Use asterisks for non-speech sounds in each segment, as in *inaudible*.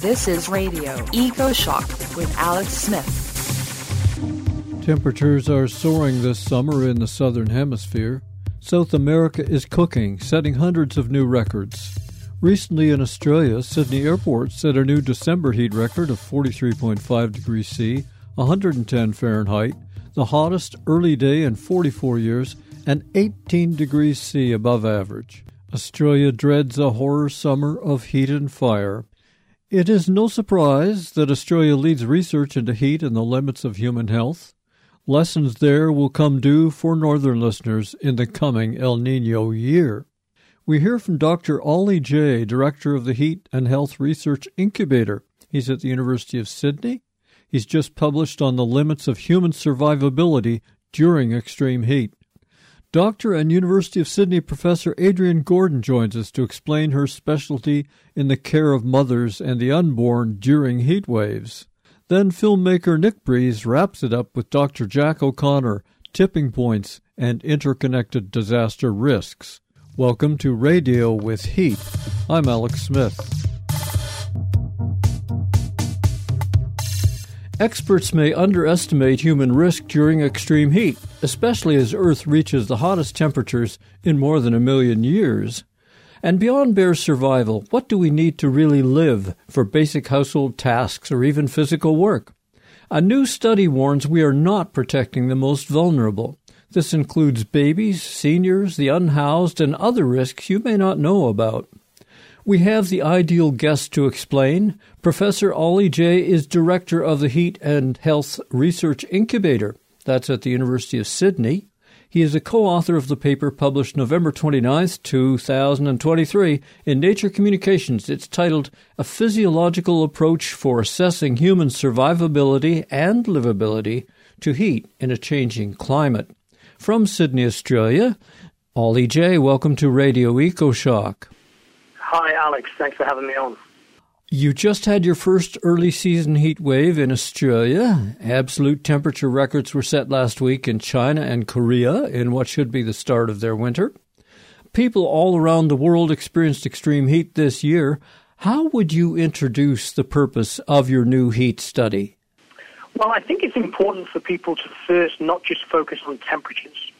This is Radio EcoShock with Alex Smith. Temperatures are soaring this summer in the southern hemisphere. South America is cooking, setting hundreds of new records. Recently in Australia, Sydney Airport set a new December heat record of 43.5 degrees C, 110 Fahrenheit, the hottest early day in 44 years, and 18 degrees C above average. Australia dreads a horror summer of heat and fire. It is no surprise that Australia leads research into heat and the limits of human health. Lessons there will come due for northern listeners in the coming El Nino year. We hear from Dr. Ollie Jay, director of the Heat and Health Research Incubator. He's at the University of Sydney. He's just published on the limits of human survivability during extreme heat. Doctor and University of Sydney professor Adrienne Gordon joins us to explain her specialty in the care of mothers and the unborn during heat waves. Then filmmaker Nick Breeze wraps it up with Dr. Jack O'Connor, tipping points, and interconnected disaster risks. Welcome to Radio with Heat. I'm Alex Smith. Experts may underestimate human risk during extreme heat, especially as Earth reaches the hottest temperatures in more than a million years. And beyond bare survival, what do we need to really live for basic household tasks or even physical work? A new study warns we are not protecting the most vulnerable. This includes babies, seniors, the unhoused, and other risks you may not know about. We have the ideal guest to explain. Professor Ollie Jay is director of the Heat and Health Research Incubator. That's at the University of Sydney. He is a co author of the paper published November 29, 2023, in Nature Communications. It's titled A Physiological Approach for Assessing Human Survivability and Livability to Heat in a Changing Climate. From Sydney, Australia, Ollie Jay, welcome to Radio EcoShock. Hi, Alex. Thanks for having me on. You just had your first early season heat wave in Australia. Absolute temperature records were set last week in China and Korea in what should be the start of their winter. People all around the world experienced extreme heat this year. How would you introduce the purpose of your new heat study? Well, I think it's important for people to first not just focus on temperatures.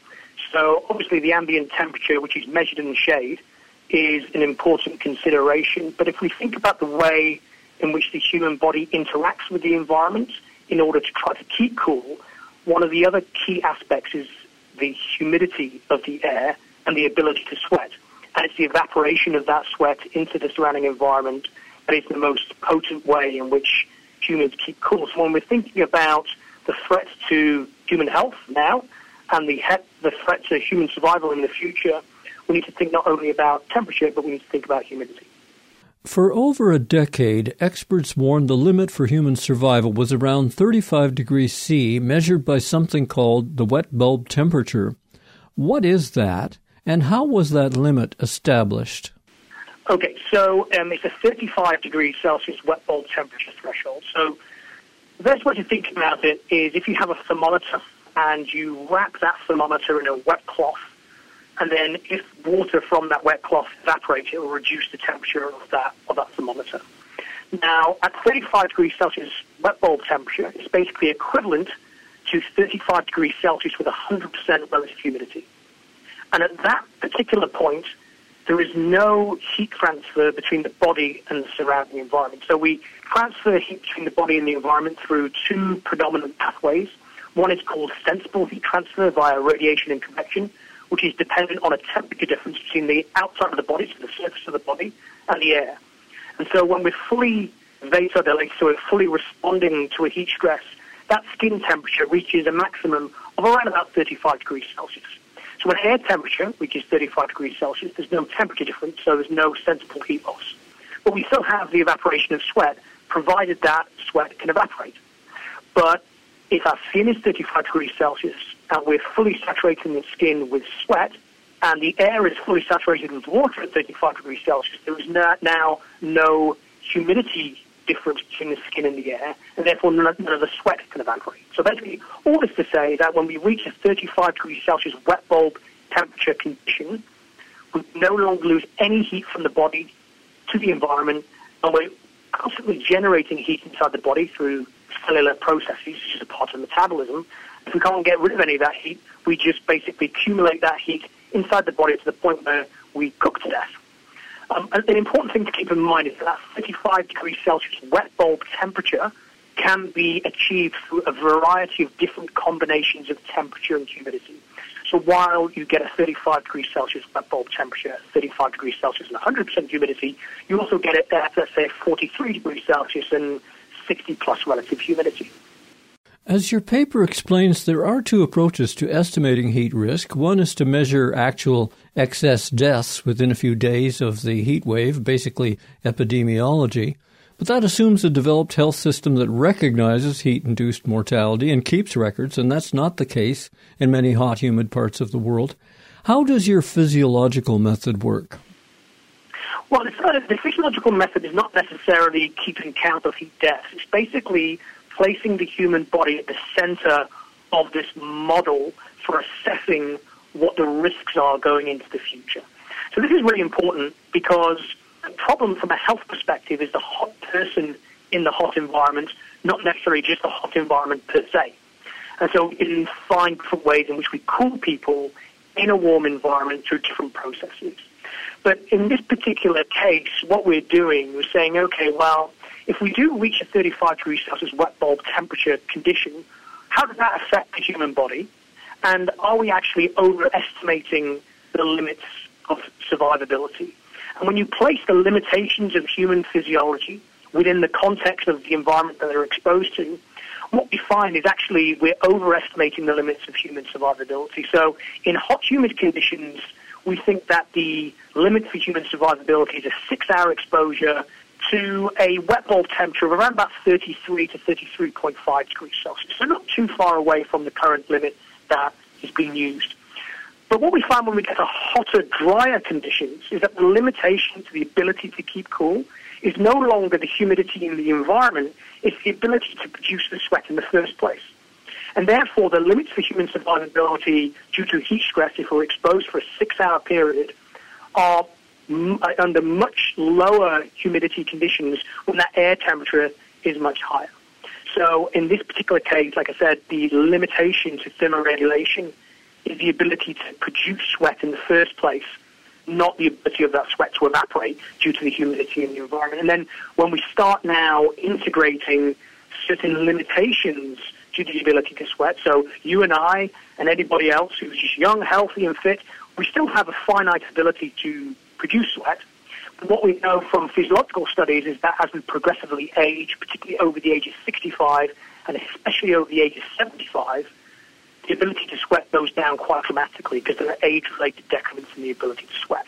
So, obviously, the ambient temperature, which is measured in the shade, is an important consideration. But if we think about the way in which the human body interacts with the environment in order to try to keep cool, one of the other key aspects is the humidity of the air and the ability to sweat. And it's the evaporation of that sweat into the surrounding environment that is the most potent way in which humans keep cool. So when we're thinking about the threat to human health now and the, he- the threat to human survival in the future, we need to think not only about temperature, but we need to think about humidity. For over a decade, experts warned the limit for human survival was around 35 degrees C, measured by something called the wet bulb temperature. What is that, and how was that limit established? Okay, so um, it's a 35 degrees Celsius wet bulb temperature threshold. So the best way to think about it is if you have a thermometer and you wrap that thermometer in a wet cloth and then if water from that wet cloth evaporates, it will reduce the temperature of that, of that thermometer. Now, at 35 degrees Celsius wet bulb temperature, it's basically equivalent to 35 degrees Celsius with 100% relative humidity. And at that particular point, there is no heat transfer between the body and the surrounding environment. So we transfer heat between the body and the environment through two predominant pathways. One is called sensible heat transfer via radiation and convection, which is dependent on a temperature difference between the outside of the body, so the surface of the body, and the air. And so when we're fully vasodilated, so we're fully responding to a heat stress, that skin temperature reaches a maximum of around about 35 degrees Celsius. So when air temperature reaches 35 degrees Celsius, there's no temperature difference, so there's no sensible heat loss. But we still have the evaporation of sweat, provided that sweat can evaporate. But if our skin is 35 degrees Celsius and we're fully saturating the skin with sweat, and the air is fully saturated with water at 35 degrees Celsius, there is now no humidity difference between the skin and the air, and therefore none, of the sweat can evaporate. So basically, all this to say that when we reach a 35 degrees Celsius wet bulb temperature condition, we no longer lose any heat from the body to the environment, and we're constantly generating heat inside the body through cellular processes, which is a part of metabolism. If we can't get rid of any of that heat, we just basically accumulate that heat inside the body to the point where we cook to death. Um, an important thing to keep in mind is that that 35 degrees Celsius wet bulb temperature can be achieved through a variety of different combinations of temperature and humidity. So while you get a 35 degrees Celsius wet bulb temperature, 35 degrees Celsius and 100% humidity, you also get it at, let's say, 43 degrees Celsius and 60 plus relative humidity. As your paper explains, there are two approaches to estimating heat risk. One is to measure actual excess deaths within a few days of the heat wave, basically epidemiology. But that assumes a developed health system that recognizes heat induced mortality and keeps records, and that's not the case in many hot, humid parts of the world. How does your physiological method work? Well, not, the physiological method is not necessarily keeping count of heat deaths. It's basically placing the human body at the center of this model for assessing what the risks are going into the future. So this is really important because the problem from a health perspective is the hot person in the hot environment, not necessarily just the hot environment per se. And so we can find different ways in which we cool people in a warm environment through different processes. But in this particular case, what we're doing, we're saying, okay, well, if we do reach a 35 degrees Celsius wet bulb temperature condition, how does that affect the human body? And are we actually overestimating the limits of survivability? And when you place the limitations of human physiology within the context of the environment that they're exposed to, what we find is actually we're overestimating the limits of human survivability. So in hot, humid conditions, we think that the limit for human survivability is a six-hour exposure to a wet bulb temperature of around about 33 to 33.5 degrees Celsius. So not too far away from the current limit that is being used. But what we find when we get to hotter, drier conditions is that the limitation to the ability to keep cool is no longer the humidity in the environment, it's the ability to produce the sweat in the first place. And therefore, the limits for human survivability due to heat stress, if we're exposed for a six-hour period, are Uh, under much lower humidity conditions when that air temperature is much higher. So in this particular case, like I said, the limitation to thermoregulation is the ability to produce sweat in the first place, not the ability of that sweat to evaporate due to the humidity in the environment. And then when we start now integrating certain limitations to the ability to sweat, so you and I and anybody else who's just young, healthy, and fit, we still have a finite ability to produce sweat. But what we know from physiological studies is that as we progressively age, particularly over the age of 65 and especially over the age of 75, the ability to sweat goes down quite dramatically because there are age-related decrements in the ability to sweat.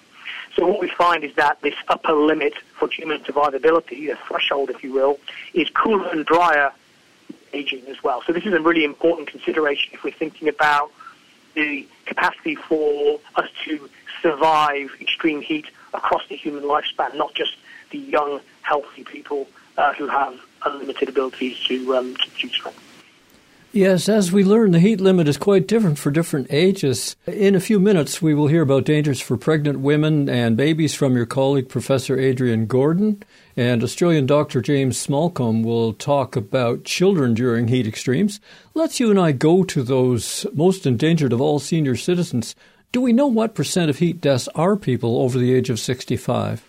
So what we find is that this upper limit for human survivability, the threshold, if you will, is cooler and drier aging as well. So this is a really important consideration if we're thinking about the capacity for us to survive extreme heat across the human lifespan, not just the young, healthy people uh, who have unlimited abilities to, um, to produce strength. Yes, as we learn, the heat limit is quite different for different ages. In a few minutes, we will hear about dangers for pregnant women and babies from your colleague, Professor Adrienne Gordon. And Australian Dr. James Smallcombe will talk about children during heat extremes. Let's you and I go to those most endangered of all senior citizens. Do we know what percent of heat deaths are people over the age of 65?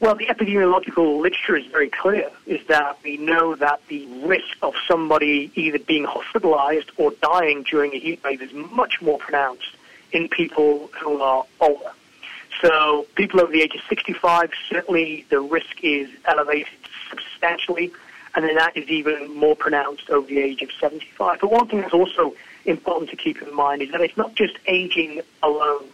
Well, the epidemiological literature is very clear, is that we know that the risk of somebody either being hospitalized or dying during a heat wave is much more pronounced in people who are older. So people over the age of 65, certainly the risk is elevated substantially, and then that is even more pronounced over the age of 75. But one thing that's also important to keep in mind is that it's not just aging alone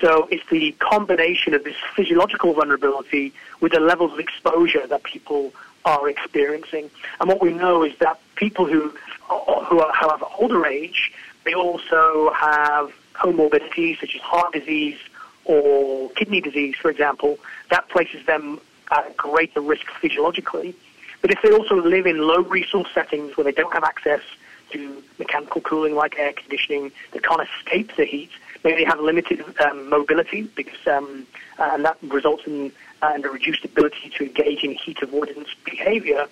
so it's the combination of this physiological vulnerability with the levels of exposure that people are experiencing. And what we know is that people who who are, have older age, they also have comorbidities such as heart disease or kidney disease, for example. That places them at greater risk physiologically. But if they also live in low resource settings where they don't have access to mechanical cooling like air conditioning that can't escape the heat. Maybe they have limited um, mobility because, um, uh, and that results in, uh, a reduced ability to engage in heat avoidance behavior.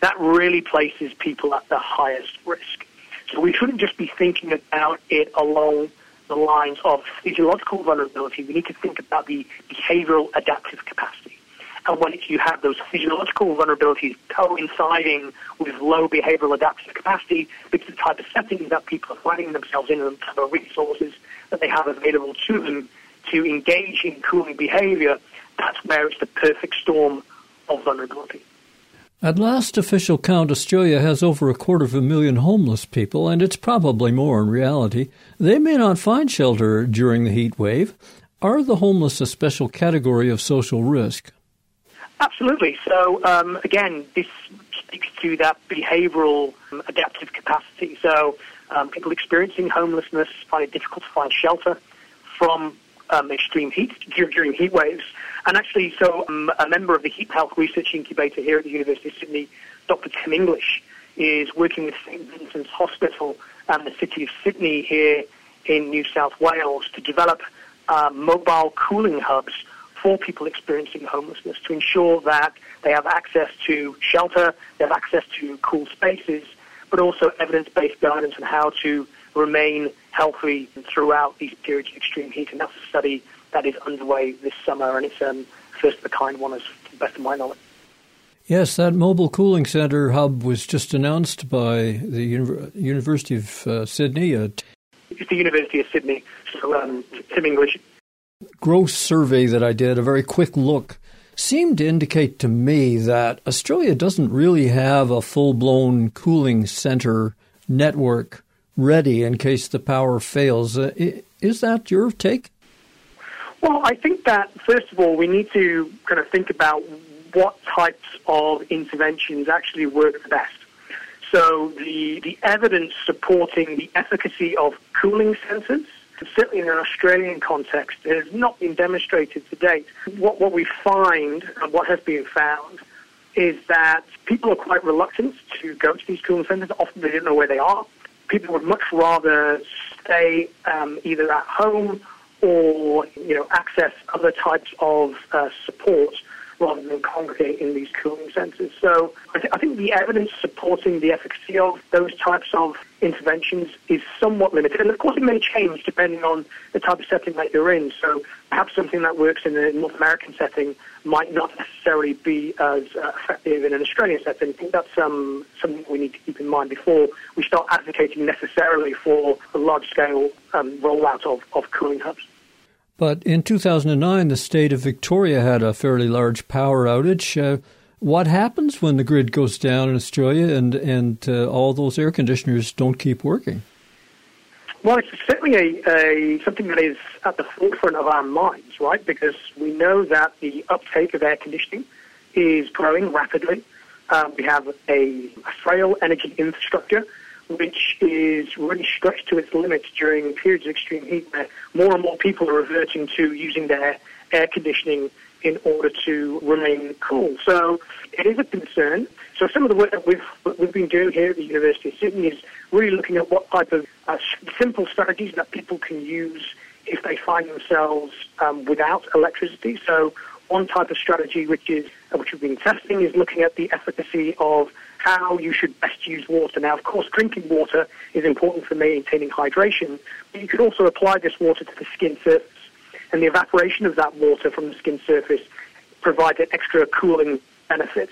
That really places people at the highest risk. So we shouldn't just be thinking about it along the lines of physiological vulnerability. We need to think about the behavioral adaptive capacity. And when you have those physiological vulnerabilities coinciding with low behavioral adaptive capacity, because the type of settings that people are finding themselves in and the type of resources that they have available to them to engage in cooling behavior, that's where it's the perfect storm of vulnerability. At last official count, Australia has over a quarter of a million homeless people, and it's probably more in reality. They may not find shelter during the heat wave. Are the homeless a special category of social risk? Absolutely. So um, again, this speaks to that behavioural um, adaptive capacity. So um, people experiencing homelessness find it difficult to find shelter from um, extreme heat during heat waves. And actually, so um, a member of the Heat Health Research Incubator here at the University of Sydney, Dr. Tim English, is working with St Vincent's Hospital and the City of Sydney here in New South Wales to develop uh, mobile cooling hubs for people experiencing homelessness to ensure that they have access to shelter, they have access to cool spaces, but also evidence-based guidance on how to remain healthy throughout these periods of extreme heat. And that's a study that is underway this summer, and it's um, first of a kind one, as to the best of my knowledge. Yes, that mobile cooling center hub was just announced by the Uni- University of uh, Sydney. Uh, it's the University of Sydney. So um, Tim English gross survey that I did, a very quick look, seemed to indicate to me that Australia doesn't really have a full blown cooling center network ready in case the power fails. Uh, is that your take? Well, I think that, first of all, we need to kind of think about what types of interventions actually work best. So the, the evidence supporting the efficacy of cooling centers certainly in an Australian context, has not been demonstrated to date. What, what we find and what has been found is that people are quite reluctant to go to these cooling centres. Often they don't know where they are. People would much rather stay um, either at home or you know access other types of uh, support rather than congregate in these cooling centres. So I, th- I, think the evidence supporting the efficacy of those types of interventions is somewhat limited. And of course, it may change depending on the type of setting that you're in. So perhaps something that works in a North American setting might not necessarily be as uh, effective in an Australian setting. I think that's um, something we need to keep in mind before we start advocating necessarily for a large-scale um, rollout of, of cooling hubs. But in 2009, the state of Victoria had a fairly large power outage. Uh, what happens when the grid goes down in Australia and and uh, all those air conditioners don't keep working? Well, it's certainly a, a, something that is at the forefront of our minds, right? Because we know that the uptake of air conditioning is growing rapidly. Um, we have a, a frail energy infrastructure which is really stretched to its limits during periods of extreme heat where more and more people are reverting to using their air conditioning in order to remain cool. So it is a concern. So some of the work that we've, we've been doing here at the University of Sydney is really looking at what type of uh, simple strategies that people can use if they find themselves um, without electricity. So one type of strategy which is which we've been testing is looking at the efficacy of how you should best use water. Now, of course, drinking water is important for maintaining hydration, but you could also apply this water to the skin surface, and the evaporation of that water from the skin surface provides an extra cooling benefit.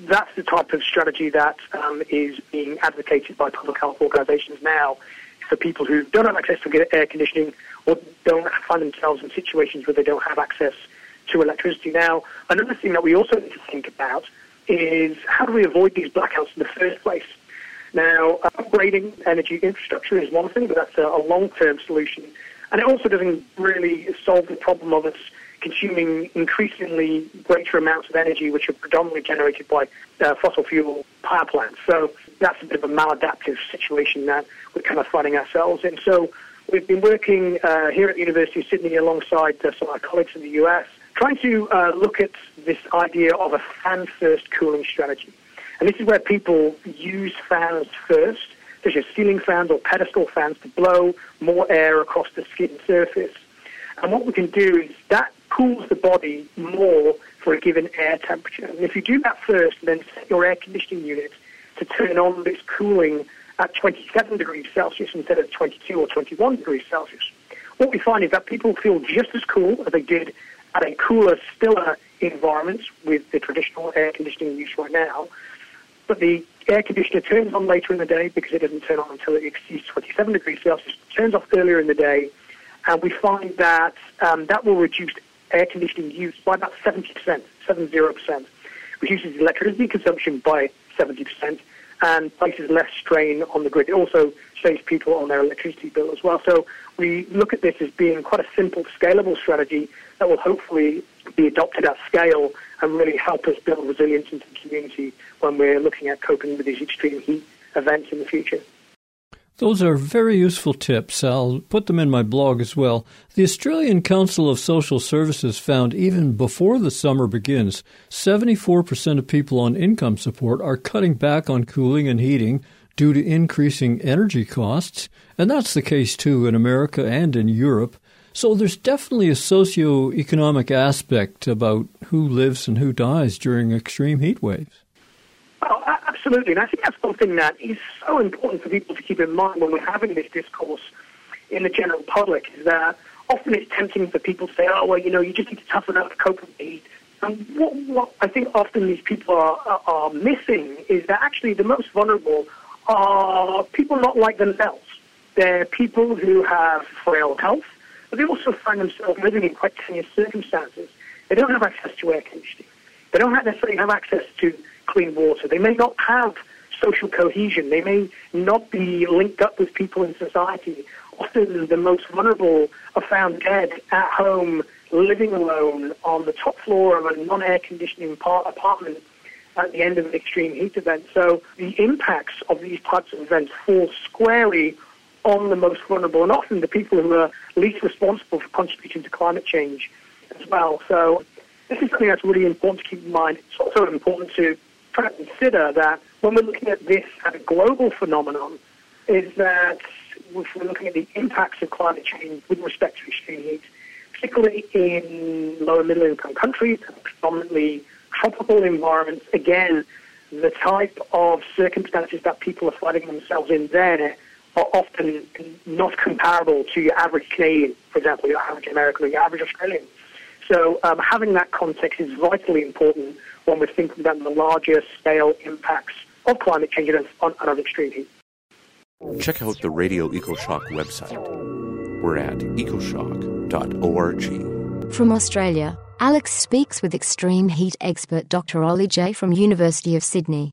That's the type of strategy that um, is being advocated by public health organizations now for people who don't have access to air conditioning or don't find themselves in situations where they don't have access to electricity. Now, another thing that we also need to think about is how do we avoid these blackouts in the first place? Now, upgrading energy infrastructure is one thing, but that's a, a long-term solution. And it also doesn't really solve the problem of us consuming increasingly greater amounts of energy, which are predominantly generated by uh, fossil fuel power plants. So that's a bit of a maladaptive situation that we're kind of finding ourselves in. So we've been working uh, here at the University of Sydney alongside uh, some of our colleagues in the US trying to uh, look at this idea of a fan-first cooling strategy. And this is where people use fans first such as ceiling fans or pedestal fans, to blow more air across the skin surface. And what we can do is that cools the body more for a given air temperature. And if you do that first, then set your air conditioning unit to turn on this cooling at 27 degrees Celsius instead of 22 or 21 degrees Celsius. What we find is that people feel just as cool as they did at a cooler, stiller environment with the traditional air conditioning use right now. But the air conditioner turns on later in the day because it doesn't turn on until it exceeds 27 degrees Celsius. Turns off earlier in the day, and we find that um, that will reduce air conditioning use by about 70%, 70%, reduces electricity consumption by 70%, and places less strain on the grid. It also saves people on their electricity bill as well. So we look at this as being quite a simple, scalable strategy that will hopefully be adopted at scale and really help us build resilience into the community when we're looking at coping with these extreme heat events in the future. Those are very useful tips. I'll put them in my blog as well. The Australian Council of Social Services found even before the summer begins, 74% of people on income support are cutting back on cooling and heating due to increasing energy costs. And that's the case too in America and in Europe. So there's definitely a socio-economic aspect about who lives and who dies during extreme heat waves. Well, absolutely. And I think that's something that is so important for people to keep in mind when we're having this discourse in the general public is that often it's tempting for people to say, oh, well, you know, you just need to toughen up cope with heat. And what, what I think often these people are, are missing is that actually the most vulnerable are people not like themselves. They're people who have frail health, but they also find themselves living in quite tenuous circumstances. They don't have access to air conditioning. They don't necessarily have access to clean water. They may not have social cohesion. They may not be linked up with people in society. Often the most vulnerable are found dead at home, living alone on the top floor of a non-air conditioning apartment at the end of an extreme heat event. So the impacts of these types of events fall squarely on the most vulnerable and often the people who are least responsible for contributing to climate change as well. So this is something that's really important to keep in mind. It's also important to try to consider that when we're looking at this as a global phenomenon, is that if we're looking at the impacts of climate change with respect to extreme heat, particularly in lower middle income countries, predominantly tropical environments, again, the type of circumstances that people are finding themselves in there are often not comparable to your average Canadian, for example, your average American or your average Australian. So um, having that context is vitally important when we're thinking about the larger scale impacts of climate change and on, on extreme heat. Check out the Radio EcoShock website. We're at ecoshock.org. From Australia, Alex speaks with extreme heat expert Dr. Ollie Jay from University of Sydney.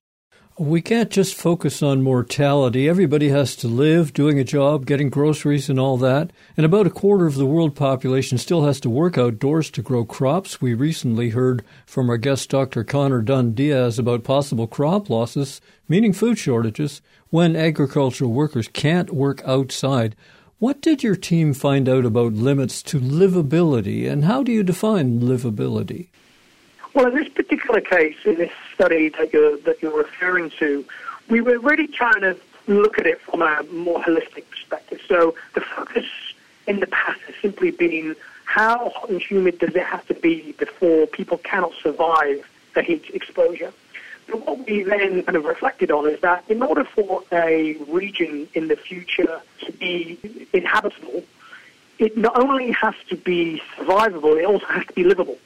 We can't just focus on mortality. Everybody has to live, doing a job, getting groceries, and all that. And about a quarter of the world population still has to work outdoors to grow crops. We recently heard from our guest, Dr. Connor Dunn Diaz, about possible crop losses, meaning food shortages, when agricultural workers can't work outside. What did your team find out about limits to livability, and how do you define livability? Well, in this particular case, in this study that you're, that you're referring to, we were really trying to look at it from a more holistic perspective. So the focus in the past has simply been how hot and humid does it have to be before people cannot survive the heat exposure? But what we then kind of reflected on is that in order for a region in the future to be inhabitable, it not only has to be survivable, it also has to be livable.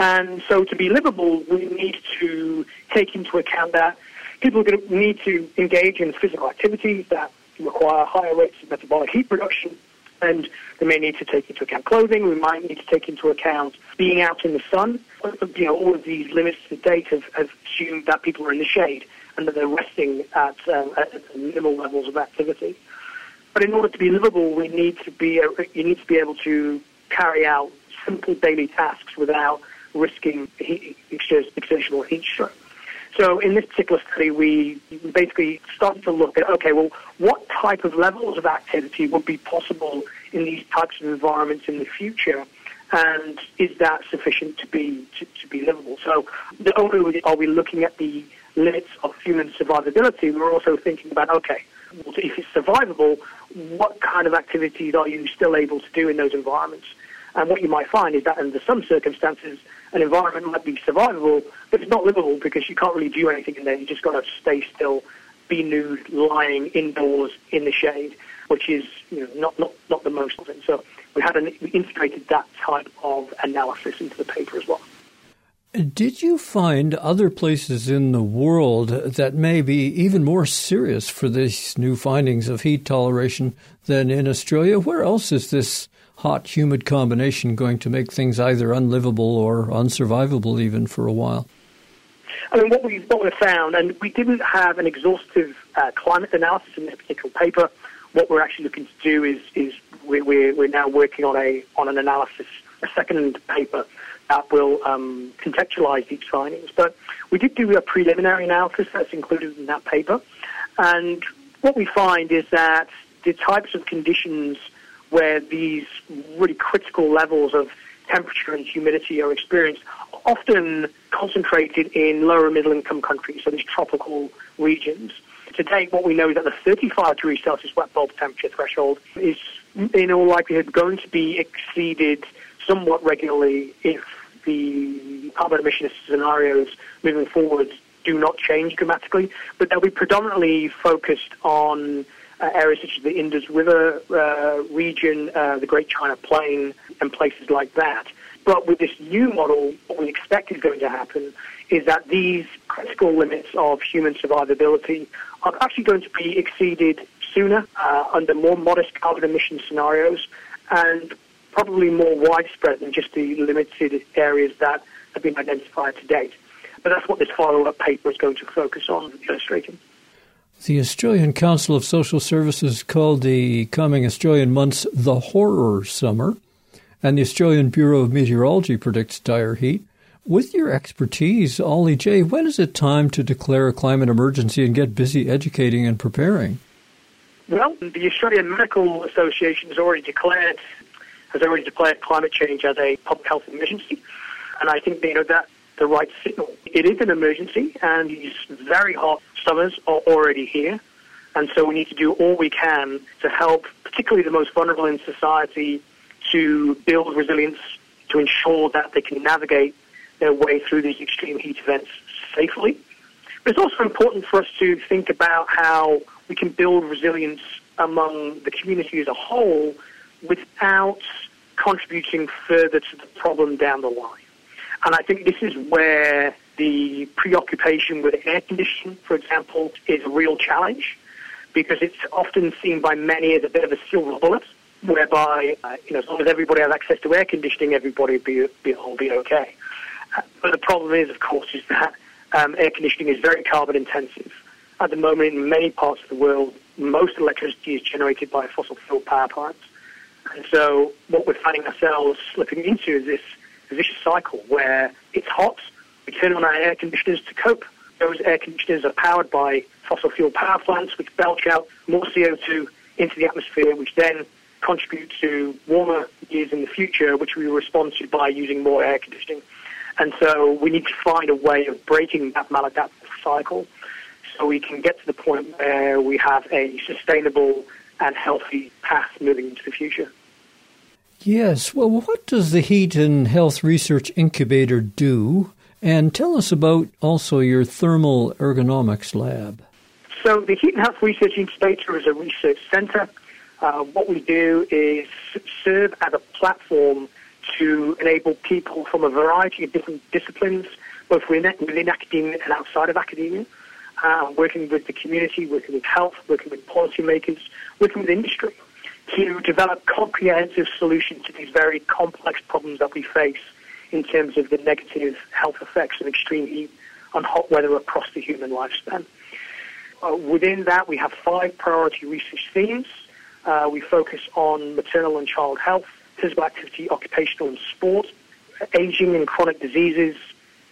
And so to be livable, we need to take into account that people are going to need to engage in physical activities that require higher rates of metabolic heat production. And they may need to take into account clothing. We might need to take into account being out in the sun. You know, all of these limits to date have, have assumed that people are in the shade and that they're resting at, um, at minimal levels of activity. But in order to be livable, we need to be you need to be able to carry out simple daily tasks without risking heat, exertional heat stroke. So in this particular study, we basically started to look at, okay, well, what type of levels of activity would be possible in these types of environments in the future? And is that sufficient to be to, to be livable? So not only are we looking at the limits of human survivability, we're also thinking about, okay, if it's survivable, what kind of activities are you still able to do in those environments? And what you might find is that under some circumstances, an environment might be survivable, but it's not livable because you can't really do anything in there. You just got to stay still, be nude, lying indoors in the shade, which is you know not not not the most of it. So we had an, we integrated that type of analysis into the paper as well. Did you find other places in the world that may be even more serious for these new findings of heat toleration than in Australia? Where else is this hot humid combination going to make things either unlivable or unsurvivable even for a while? I mean, what we what we found, and we didn't have an exhaustive uh, climate analysis in this particular paper. What we're actually looking to do is is we're, we're now working on a on an analysis, a second paper that will um, contextualize these findings. But we did do a preliminary analysis that's included in that paper. And what we find is that the types of conditions where these really critical levels of temperature and humidity are experienced often concentrated in lower middle income countries, so these tropical regions. Today, what we know is that the 35 degrees Celsius wet bulb temperature threshold is in all likelihood going to be exceeded somewhat regularly if the carbon emission scenarios moving forward do not change dramatically, but they'll be predominantly focused on areas such as the Indus River uh, region, uh, the Great China Plain, and places like that. But with this new model, what we expect is going to happen is that these critical limits of human survivability are actually going to be exceeded sooner uh, under more modest carbon emission scenarios and probably more widespread than just the limited areas that have been identified to date. But that's what this follow-up paper is going to focus on illustrating. The Australian Council of Social Services called the coming Australian months the horror summer, and the Australian Bureau of Meteorology predicts dire heat. With your expertise, Ollie Jay, when is it time to declare a climate emergency and get busy educating and preparing? Well, the Australian Medical Association has already declared has already declared climate change as a public health emergency, and I think you know that the right signal. It is an emergency, and these very hot summers are already here. And so we need to do all we can to help, particularly the most vulnerable in society, to build resilience, to ensure that they can navigate their way through these extreme heat events safely. But it's also important for us to think about how we can build resilience among the community as a whole without contributing further to the problem down the line. And I think this is where the preoccupation with air conditioning, for example, is a real challenge because it's often seen by many as a bit of a silver bullet, whereby, uh, you know, as long as everybody has access to air conditioning, everybody will be, be, be okay. Uh, but the problem is, of course, is that um, air conditioning is very carbon intensive. At the moment, in many parts of the world, most electricity is generated by fossil fuel power plants. And so what we're finding ourselves slipping into is this vicious cycle where it's hot, we turn on our air conditioners to cope. Those air conditioners are powered by fossil fuel power plants, which belch out more CO2 into the atmosphere, which then contribute to warmer years in the future, which we respond to by using more air conditioning. And so we need to find a way of breaking that maladaptive cycle so we can get to the point where we have a sustainable and healthy path moving into the future. Yes. Well, what does the Heat and Health Research Incubator do? And tell us about also your thermal ergonomics lab. So, the Heat and Health Research Incubator is a research center. Uh, what we do is serve as a platform to enable people from a variety of different disciplines, both within, academia and outside of academia, uh, working with the community, working with health, working with policymakers, working with industry to develop comprehensive solutions to these very complex problems that we face in terms of the negative health effects of extreme heat on hot weather across the human lifespan. Uh, within that, we have five priority research themes. Uh, we focus on maternal and child health, physical activity, occupational and sport, aging and chronic diseases.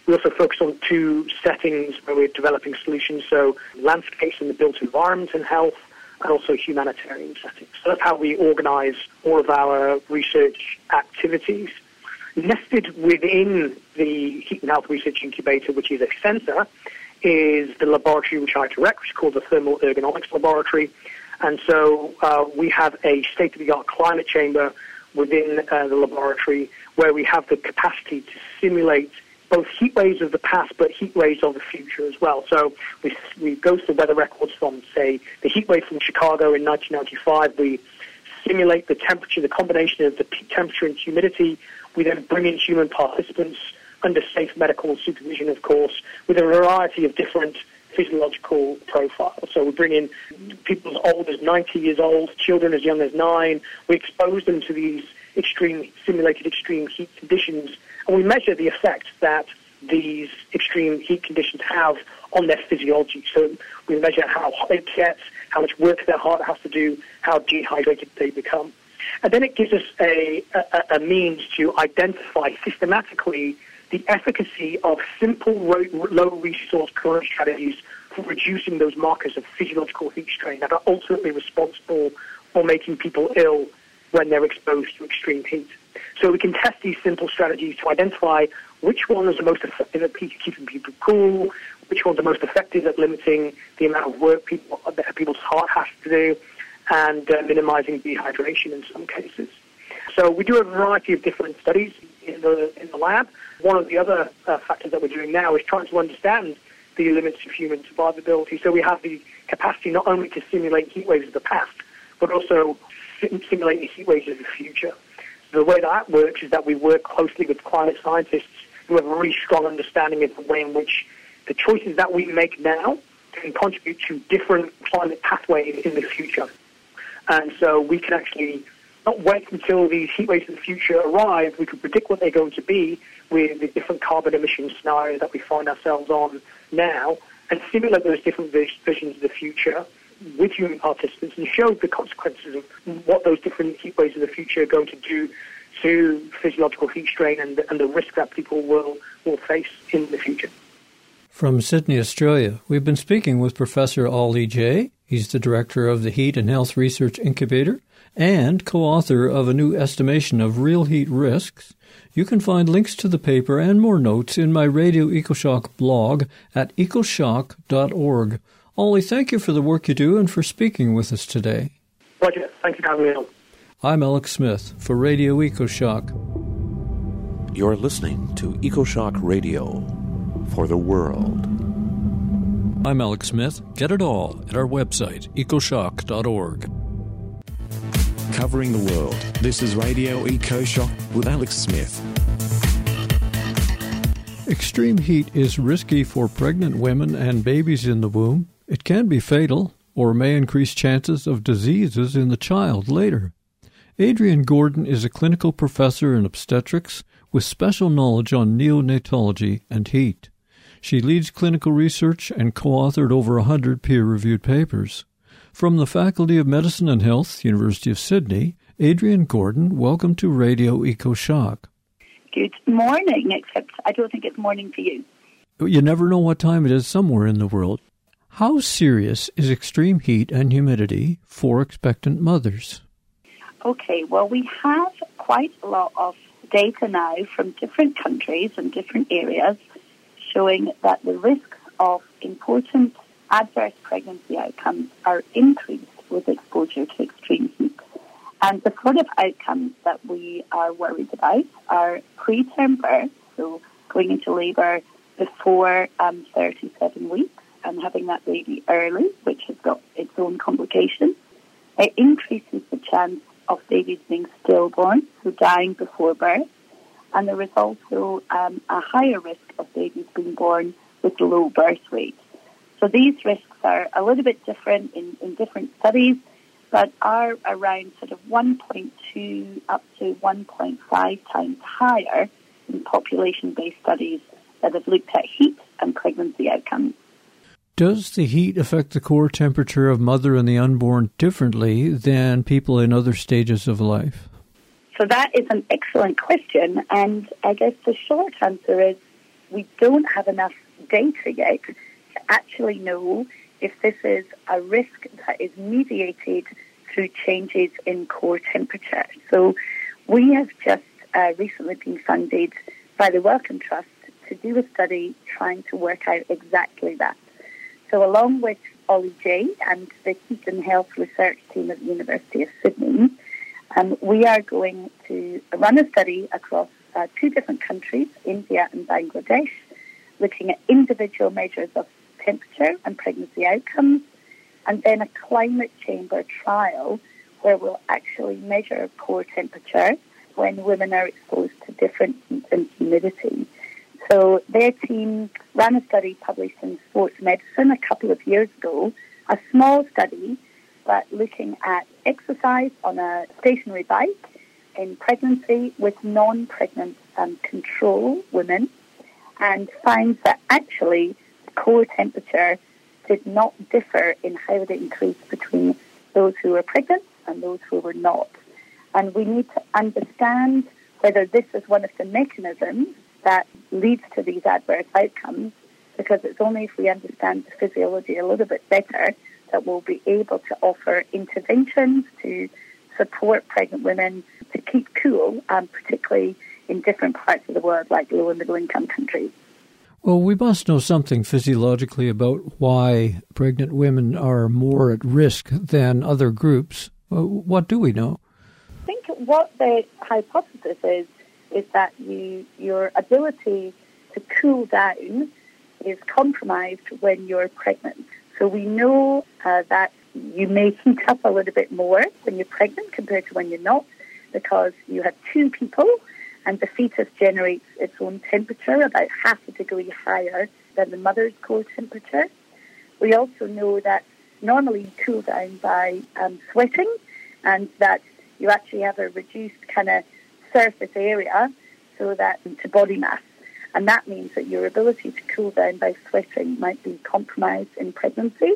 We also focus on two settings where we're developing solutions, so landscapes and the built environment and health, and also humanitarian settings. So that's how we organize all of our research activities. Nested within the Heat and Health Research Incubator, which is a center, is the laboratory which I direct, which is called the Thermal Ergonomics Laboratory. And so uh, we have a state-of-the-art climate chamber within uh, the laboratory where we have the capacity to simulate both heat waves of the past but heat waves of the future as well. So we, we go to the weather records from, say, the heat wave from Chicago in 1995. We simulate the temperature, the combination of the temperature and humidity. We then bring in human participants under safe medical supervision, of course, with a variety of different physiological profiles. So we bring in people as old as 90 years old, children as young as nine. We expose them to these extreme, simulated extreme heat conditions, and we measure the effect that these extreme heat conditions have on their physiology. So we measure how hot it gets, how much work their heart has to do, how dehydrated they become. And then it gives us a, a, a means to identify systematically the efficacy of simple low resource current strategies for reducing those markers of physiological heat strain that are ultimately responsible for making people ill when they're exposed to extreme heat. So we can test these simple strategies to identify which one is the most effective at keeping people cool, which one's the most effective at limiting the amount of work people, that people's heart has to do, and uh, minimizing dehydration in some cases. So we do a variety of different studies in the in the lab. One of the other uh, factors that we're doing now is trying to understand the limits of human survivability. So we have the capacity not only to simulate heat waves of the past, but also simulate the heat waves of the future. The way that works is that we work closely with climate scientists who have a really strong understanding of the way in which the choices that we make now can contribute to different climate pathways in the future. And so we can actually not wait until these heat waves of the future arrive. We can predict what they're going to be with the different carbon emission scenarios that we find ourselves on now and simulate those different visions of the future with human participants and show the consequences of what those different heat waves of the future are going to do to physiological heat strain and, and the risk that people will, will face in the future. From Sydney, Australia, we've been speaking with Professor Ollie Jay. He's the director of the Heat and Health Research Incubator and co author of a new estimation of real heat risks. You can find links to the paper and more notes in my Radio EcoShock blog at ecoshock.org. Ollie, thank you for the work you do and for speaking with us today. Roger, thank you for having me on. I'm Alex Smith for Radio EcoShock. You're listening to EcoShock Radio for the world. I'm Alex Smith. Get it all at our website, ecoshock.org. Covering the world, this is Radio EcoShock with Alex Smith. Extreme heat is risky for pregnant women and babies in the womb. It can be fatal or may increase chances of diseases in the child later. Adrienne Gordon is a clinical professor in obstetrics with special knowledge on neonatology and heat. She leads clinical research and co authored over a hundred peer reviewed papers. From the Faculty of Medicine and Health, University of Sydney, Adrienne Gordon, welcome to Radio EcoShock. Good morning, except I don't think it's morning for you. You never know what time it is somewhere in the world. How serious is extreme heat and humidity for expectant mothers? Okay, well, we have quite a lot of data now from different countries and different areas showing that the risks of important adverse pregnancy outcomes are increased with exposure to extreme heat. And the sort of outcomes that we are worried about are preterm birth, so going into labour before um, 37 weeks, and having that baby early, which has got its own complications. It increases the chance of babies being stillborn, so dying before birth. And there is also um, a higher risk of babies being born with low birth weight. So these risks are a little bit different in, in different studies, but are around sort of 1.2 up to 1.5 times higher in population-based studies that have looked at heat and pregnancy outcomes. Does the heat affect the core temperature of mother and the unborn differently than people in other stages of life? So that is an excellent question, and I guess the short answer is we don't have enough data yet to actually know if this is a risk that is mediated through changes in core temperature. So we have just uh, recently been funded by the Wellcome Trust to do a study trying to work out exactly that. So along with Ollie Jay and the Heat and Health Research Team at the University of Sydney, um, we are going to run a study across uh, two different countries, India and Bangladesh, looking at individual measures of temperature and pregnancy outcomes, and then a climate chamber trial where we'll actually measure core temperature when women are exposed to different heat and humidity. So their team ran a study published in Sports Medicine a couple of years ago, a small study, but looking at exercise on a stationary bike in pregnancy with non-pregnant um, control women and finds that actually core temperature did not differ in how it increased between those who were pregnant and those who were not. And we need to understand whether this is one of the mechanisms that leads to these adverse outcomes because it's only if we understand the physiology a little bit better that we'll be able to offer interventions to support pregnant women to keep cool, um, particularly in different parts of the world like low and middle income countries. Well, we must know something physiologically about why pregnant women are more at risk than other groups. What do we know? I think what the hypothesis is is that you your ability to cool down is compromised when you're pregnant. So we know uh, that you may heat up a little bit more when you're pregnant compared to when you're not because you have two people and the fetus generates its own temperature about half a degree higher than the mother's core temperature. We also know that normally you cool down by um, sweating and that you actually have a reduced kind of surface area so that to body mass. And that means that your ability to cool down by sweating might be compromised in pregnancy.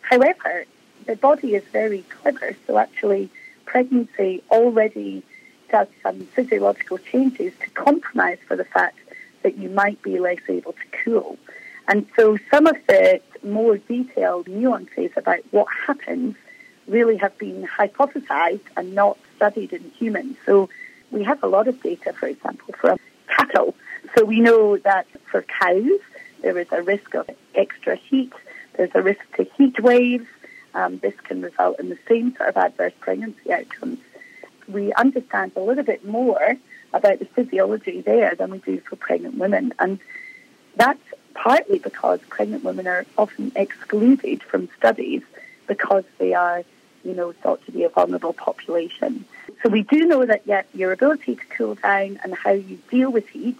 However, the body is very clever, so actually pregnancy already does some physiological changes to compromise for the fact that you might be less able to cool. And so some of the more detailed nuances about what happens really have been hypothesized and not studied in humans. So we have a lot of data, for example, from cattle. So we know that for cows, there is a risk of extra heat. There's a risk to heat waves. Um, this can result in the same sort of adverse pregnancy outcomes. We understand a little bit more about the physiology there than we do for pregnant women. And that's partly because pregnant women are often excluded from studies because they are, you know, thought to be a vulnerable population. So we do know that yet your ability to cool down and how you deal with heat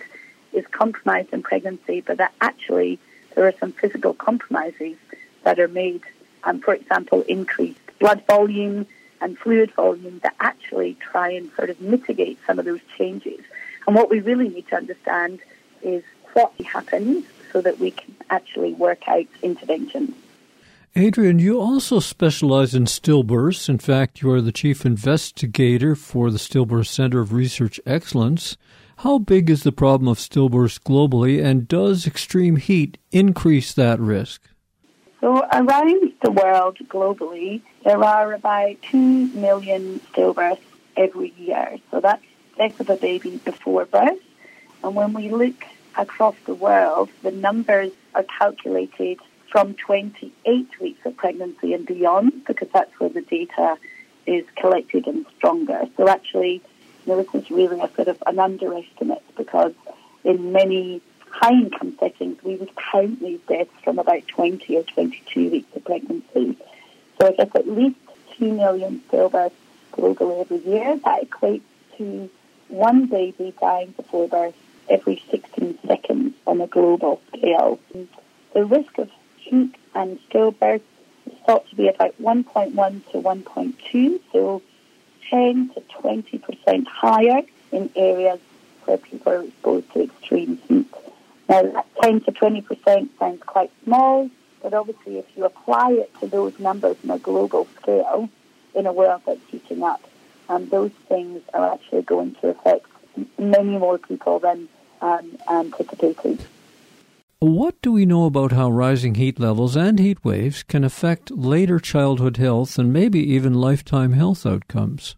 is compromised in pregnancy, but that actually there are some physical compromises that are made, um, for example, increased blood volume and fluid volume that actually try and sort of mitigate some of those changes. And what we really need to understand is what happens so that we can actually work out interventions. Adrienne, you also specialize in stillbirths. In fact, you are the chief investigator for the Stillbirth Center of Research Excellence. How big is the problem of stillbirths globally, and does extreme heat increase that risk? So, around the world globally, there are about 2 million stillbirths every year. So, that's death of a baby before birth. And when we look across the world, the numbers are calculated from 28 weeks of pregnancy and beyond, because that's where the data is collected and stronger. So actually, you know, this is really a sort of an underestimate because in many high income settings, we would count these deaths from about 20 or 22 weeks of pregnancy. So I guess at least 2 million stillbirths globally every year. That equates to one baby dying before birth every 16 seconds on a global scale. The risk of heat and stillbirth is thought to be about 1.1 to 1.2, so 10 to 20% higher in areas where people are exposed to extreme heat. Now, that 10 to 20% sounds quite small, but obviously if you apply it to those numbers on a global scale in a world that's heating up, um, those things are actually going to affect many more people than um, anticipated. What do we know about how rising heat levels and heat waves can affect later childhood health and maybe even lifetime health outcomes?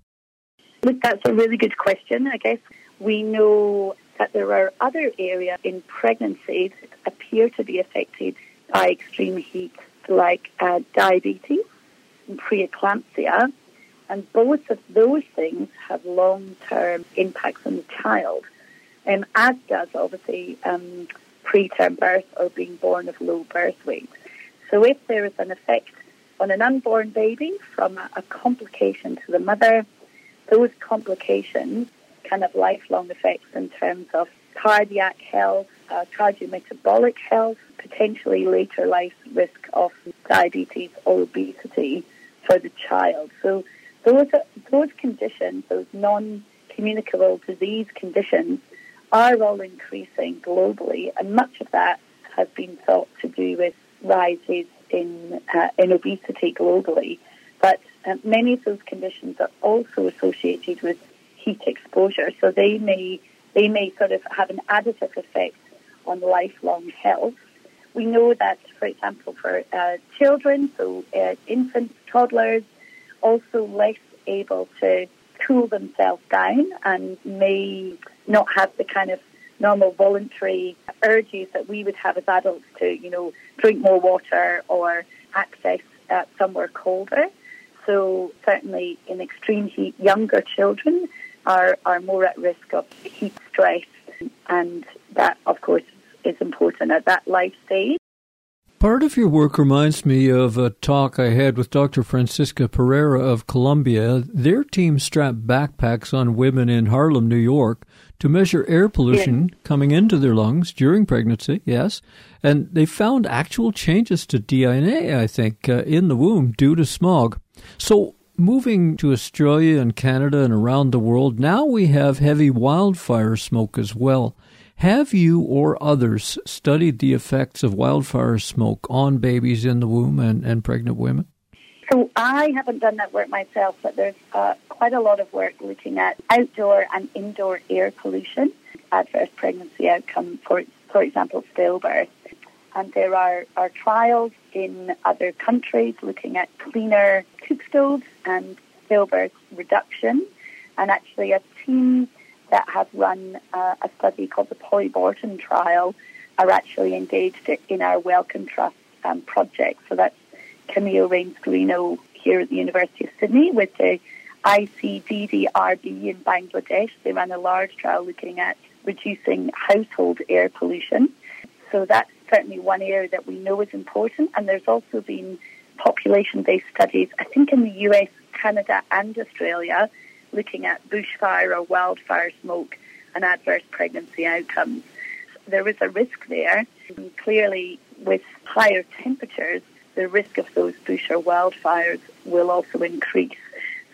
Look, that's a really good question. I guess we know that there are other areas in pregnancy that appear to be affected by extreme heat, like uh, diabetes and preeclampsia. And both of those things have long-term impacts on the child, um, as does obviously um, preterm birth or being born of low birth weight. So if there is an effect on an unborn baby from a, a complication to the mother, those complications can have lifelong effects in terms of cardiac health, uh, cardiometabolic health, potentially later life risk of diabetes or obesity for the child. So those those conditions, those non-communicable disease conditions, are all increasing globally, and much of that has been thought to do with rises in uh, in obesity globally. But uh, many of those conditions are also associated with heat exposure, so they may they may sort of have an additive effect on lifelong health. We know that, for example, for uh, children, so uh, infants, toddlers, also less able to cool themselves down and may not have the kind of normal voluntary urges that we would have as adults to, you know, drink more water or access uh, somewhere colder. So certainly in extreme heat, younger children are, are more at risk of heat stress and that of course is important at that life stage. Part of your work reminds me of a talk I had with Dr. Frederica Perera of Columbia. Their team strapped backpacks on women in Harlem, New York, to measure air pollution yes. coming into their lungs during pregnancy, yes. And they found actual changes to DNA, I think, uh, in the womb due to smog. So, moving to Australia and Canada and around the world, now we have heavy wildfire smoke as well. Have you or others studied the effects of wildfire smoke on babies in the womb and, and pregnant women? So I haven't done that work myself, but there's uh, quite a lot of work looking at outdoor and indoor air pollution, adverse pregnancy outcome, for, for example, stillbirth. And there are, are trials in other countries looking at cleaner cook stoves and stillbirth reduction. And actually a team that have run uh, a study called the Poriborton trial are actually engaged in our Wellcome Trust um, project. So that's Camille Raynes-Greenow here at the University of Sydney with the ICDDRB in Bangladesh. They ran a large trial looking at reducing household air pollution. So that's certainly one area that we know is important. And there's also been population-based studies, I think in the US, Canada and Australia, looking at bushfire or wildfire smoke and adverse pregnancy outcomes. There is a risk there. And clearly, with higher temperatures, the risk of those bush or wildfires will also increase.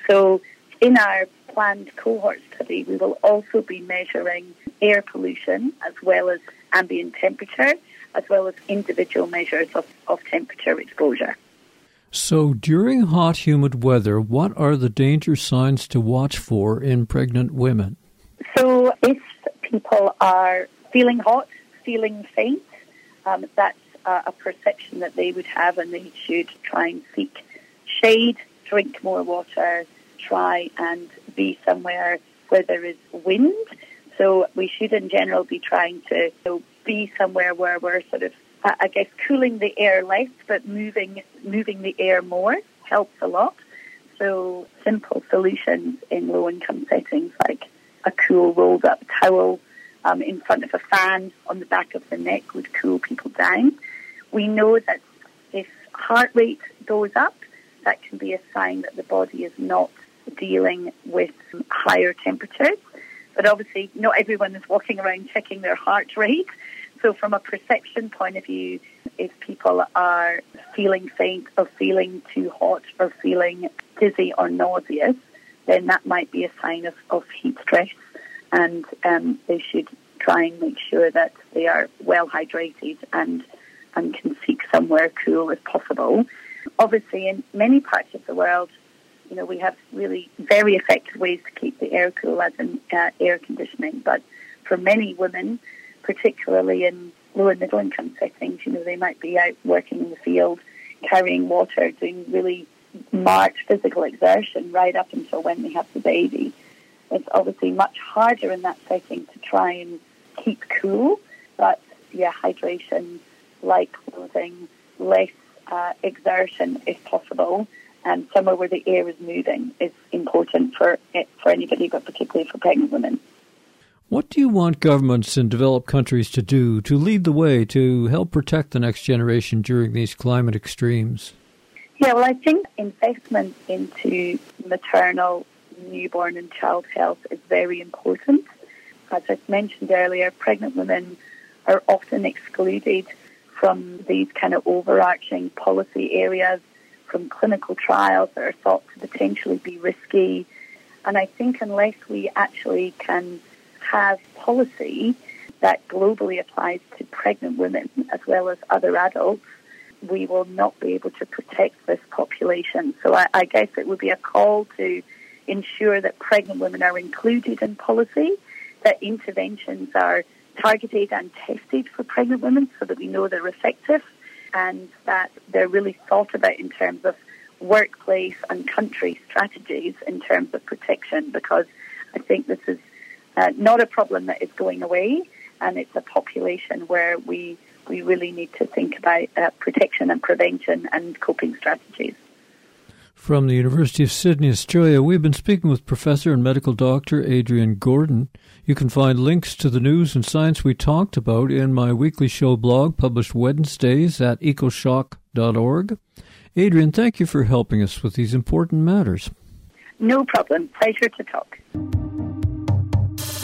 So, in our planned cohort study, we will also be measuring air pollution as well as ambient temperature, as well as individual measures of, of temperature exposure. So, during hot, humid weather, what are the danger signs to watch for in pregnant women? So, if people are feeling hot, feeling faint, um, that's uh, a perception that they would have, and they should try and seek shade, drink more water, try and be somewhere where there is wind. So, we should, in general, be trying to you know, be somewhere where we're sort of I guess cooling the air less, but moving moving the air more helps a lot. So simple solutions in low income settings like a cool rolled up towel um, in front of a fan on the back of the neck would cool people down. We know that if heart rate goes up, that can be a sign that the body is not dealing with higher temperatures. But obviously, not everyone is walking around checking their heart rate. So, from a perception point of view, if people are feeling faint or feeling too hot or feeling dizzy or nauseous, then that might be a sign of, of heat stress, and um, they should try and make sure that they are well hydrated and and can seek somewhere cool if possible. Obviously, in many parts of the world, you know, we have really very effective ways to keep the air cool, as in uh, air conditioning. But for many women, particularly in low and middle income settings. You know, they might be out working in the field, carrying water, doing really marked physical exertion right up until when they have the baby. It's obviously much harder in that setting to try and keep cool, but yeah, hydration, light clothing, less uh, exertion if possible, and somewhere where the air is moving is important for it, for anybody, but particularly for pregnant women. What do you want governments in developed countries to do to lead the way to help protect the next generation during these climate extremes? Yeah, well, I think investment into maternal, newborn, and child health is very important. As I mentioned earlier, pregnant women are often excluded from these kind of overarching policy areas, from clinical trials that are thought to potentially be risky. And I think unless we actually can have policy that globally applies to pregnant women as well as other adults, we will not be able to protect this population. So I, I guess it would be a call to ensure that pregnant women are included in policy, that interventions are targeted and tested for pregnant women so that we know they're effective and that they're really thought about in terms of workplace and country strategies in terms of protection because I think this is uh, not a problem that is going away and it's a population where we we really need to think about uh, protection and prevention and coping strategies. From the University of Sydney, Australia, we've been speaking with Professor and Medical Doctor Adrienne Gordon. You can find links to the news and science we talked about in my weekly show blog published Wednesdays at ecoshock.org. Adrienne, thank you for helping us with these important matters. No problem. Pleasure to talk.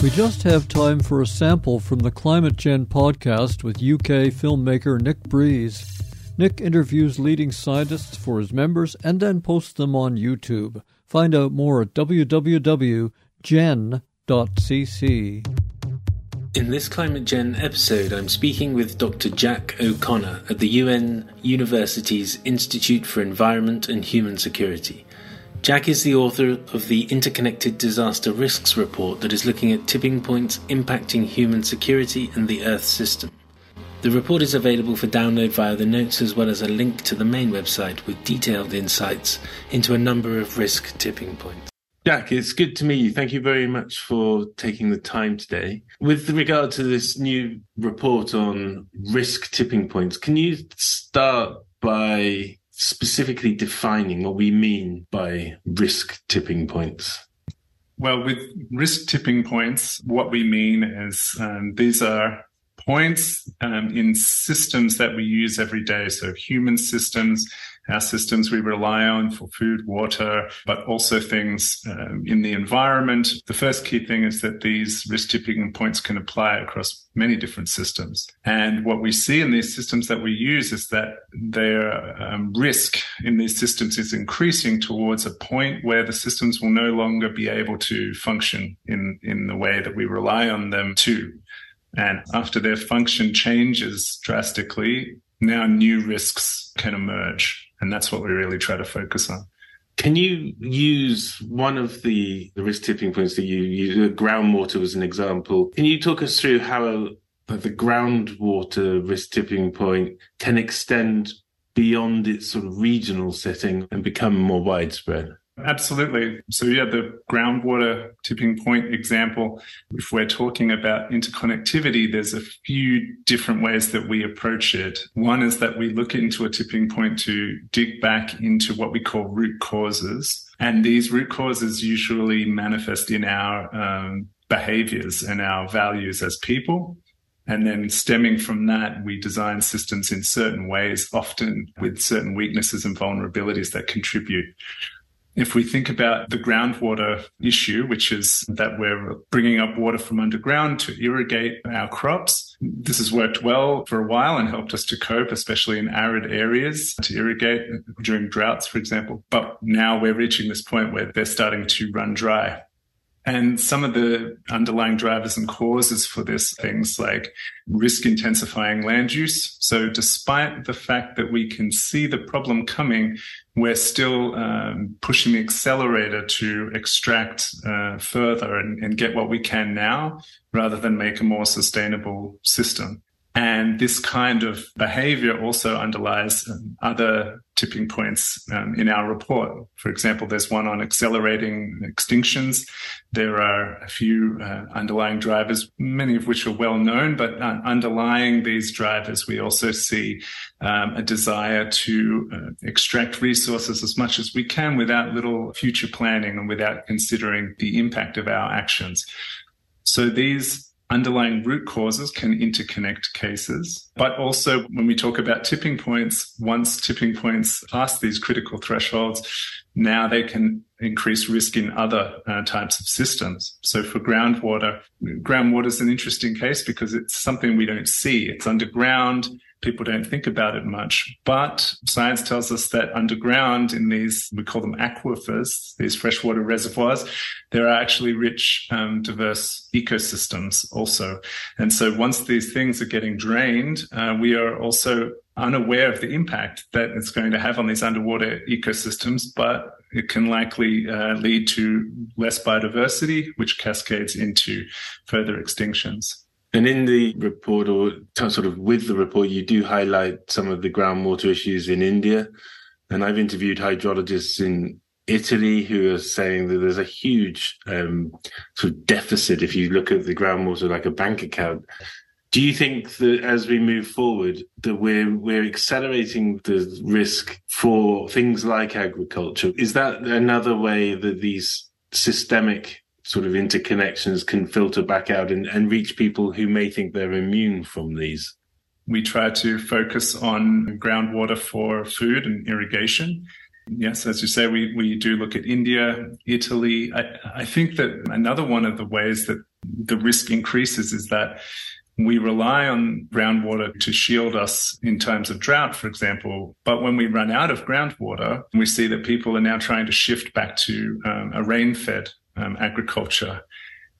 We just have time for a sample from the Climate Gen podcast with UK filmmaker Nick Breeze. Nick interviews leading scientists for his members and then posts them on YouTube. Find out more at www.gen.com cc. In this Climate Gen episode, I'm speaking with Dr. Jack O'Connor at the UN University's Institute for Environment and Human Security. Jack is the author of the Interconnected Disaster Risks Report that is looking at tipping points impacting human security and the Earth system. The report is available for download via the notes as well as a link to the main website with detailed insights into a number of risk tipping points. Jack, it's good to meet you. Thank you very much for taking the time today. With regard to this new report on risk tipping points, can you start by specifically defining what we mean by risk tipping points? Well, with risk tipping points, what we mean is um, these are points um, in systems that we use every day. So human systems, our systems we rely on for food, water, but also things um, in the environment. The first key thing is that these risk tipping points can apply across many different systems. And what we see in these systems that we use is that their um, risk in these systems is increasing towards a point where the systems will no longer be able to function in, in the way that we rely on them to. And after their function changes drastically, now new risks can emerge. And that's what we really try to focus on. Can you use one of the, the risk tipping points that you use, groundwater as an example? Can you talk us through how the groundwater risk tipping point can extend beyond its sort of regional setting and become more widespread? Absolutely. So, yeah, the groundwater tipping point example, if we're talking about interconnectivity, there's a few different ways that we approach it. One is that we look into a tipping point to dig back into what we call root causes. And these root causes usually manifest in our um, behaviors and our values as people. And then stemming from that, we design systems in certain ways, often with certain weaknesses and vulnerabilities that contribute. If we think about the groundwater issue, which is that we're bringing up water from underground to irrigate our crops, this has worked well for a while and helped us to cope, especially in arid areas, to irrigate during droughts, for example. But now we're reaching this point where they're starting to run dry. And some of the underlying drivers and causes for this things like risk intensifying land use. So despite the fact that we can see the problem coming, we're still um, pushing the accelerator to extract uh, further and, and get what we can now rather than make a more sustainable system. And this kind of behavior also underlies um, other tipping points um, in our report. For example, there's one on accelerating extinctions. There are a few uh, underlying drivers, many of which are well known, but uh, underlying these drivers, we also see um, a desire to uh, extract resources as much as we can without little future planning and without considering the impact of our actions. So these underlying root causes can interconnect cases. But also, when we talk about tipping points, once tipping points pass these critical thresholds, now they can increase risk in other uh, types of systems. So for groundwater, groundwater is an interesting case because it's something we don't see. It's underground people don't think about it much. But science tells us that underground in these, we call them aquifers, these freshwater reservoirs, there are actually rich, um, diverse ecosystems also. And so once these things are getting drained, uh, we are also unaware of the impact that it's going to have on these underwater ecosystems, but it can likely uh, lead to less biodiversity, which cascades into further extinctions. And in the report, or sort of with the report, you do highlight some of the groundwater issues in India. And I've interviewed hydrologists in Italy who are saying that there's a huge um, sort of deficit if you look at the groundwater like a bank account. Do you think that as we move forward, that we're we're accelerating the risk for things like agriculture? Is that another way that these systemic sort of interconnections can filter back out and, and reach people who may think they're immune from these? We try to focus on groundwater for food and irrigation. Yes, as you say, we, we do look at India, Italy. I, I think that another one of the ways that the risk increases is that we rely on groundwater to shield us in times of drought, for example. But when we run out of groundwater, we see that people are now trying to shift back to um, a rain fed um, agriculture.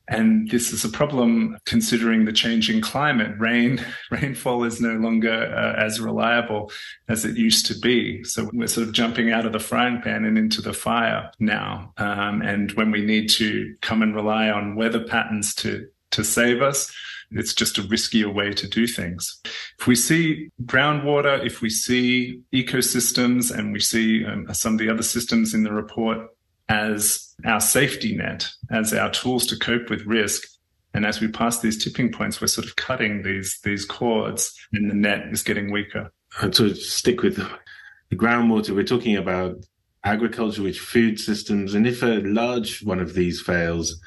And this is a problem considering the changing climate. Rain, *laughs* rainfall is no longer uh, as reliable as it used to be. So we're sort of jumping out of the frying pan and into the fire now. Um, and when we need to come and rely on weather patterns to, to save us, it's just a riskier way to do things. If we see groundwater, if we see ecosystems, and we see um, some of the other systems in the report as our safety net, as our tools to cope with risk. And as we pass these tipping points, we're sort of cutting these these cords, and the net is getting weaker. And to stick with the groundwater, we're talking about agriculture, which food systems, and if a large one of these fails,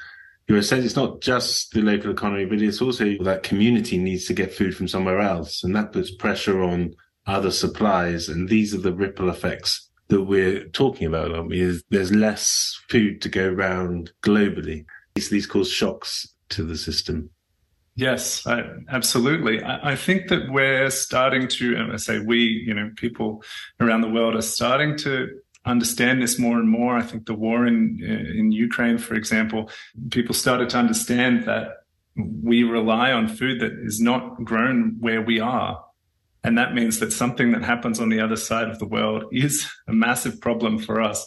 you're saying it's not just the local economy, but it's also that community needs to get food from somewhere else, and that puts pressure on other supplies, and these are the ripple effects that we're talking about, aren't we? Is there's less food to go around globally. These, these cause shocks to the system. Yes, I, absolutely. I, I, think that we're starting to, and I say we, you know, people around the world are starting to understand this more and more. I think the war in uh, in Ukraine, for example, people started to understand that we rely on food that is not grown where we are. And that means that something that happens on the other side of the world is a massive problem for us.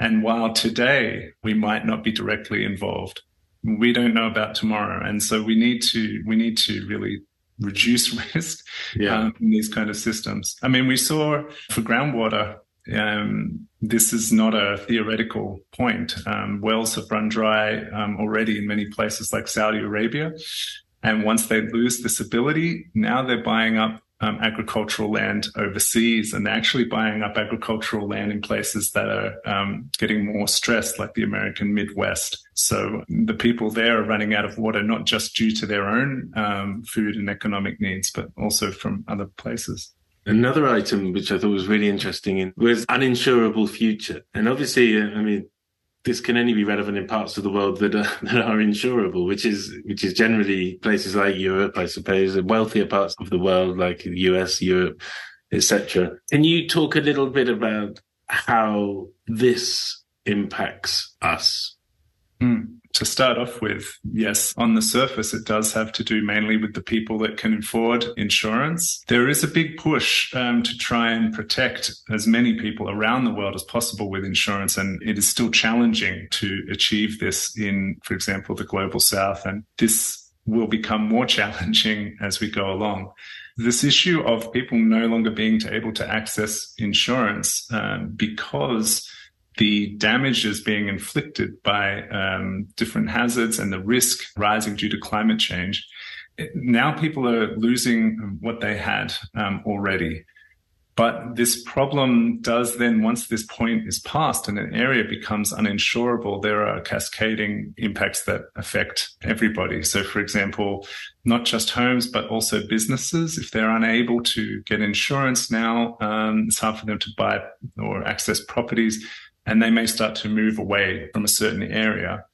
And while today we might not be directly involved, we don't know about tomorrow. And so we need to, we need to really reduce *laughs* risk yeah. um, in these kind of systems. I mean, we saw for groundwater, um, this is not a theoretical point. Um, wells have run dry um, already in many places like Saudi Arabia. And once they lose this ability, now they're buying up um, agricultural land overseas and actually buying up agricultural land in places that are um, getting more stressed, like the American Midwest. So the people there are running out of water, not just due to their own um, food and economic needs, but also from other places. Another item which I thought was really interesting was uninsurable future. And obviously, uh, I mean, this can only be relevant in parts of the world that are, *laughs* that are insurable, which is which is generally places like Europe, I suppose, and wealthier parts of the world like the US, Europe, etc. Can you talk a little bit about how this impacts us? Mm to start off with, yes, on the surface, it does have to do mainly with the people that can afford insurance. There is a big push um, to try and protect as many people around the world as possible with insurance. And it is still challenging to achieve this in, for example, the global south. And this will become more *laughs* challenging as we go along. This issue of people no longer being able to access insurance um, because the damage is being inflicted by um, different hazards and the risk rising due to climate change. now people are losing what they had um, already. But this problem does then, once this point is passed and an area becomes uninsurable, there are cascading impacts that affect everybody. So, for example, not just homes, but also businesses. If they're unable to get insurance now, um, it's hard for them to buy or access properties, and they may start to move away from a certain area.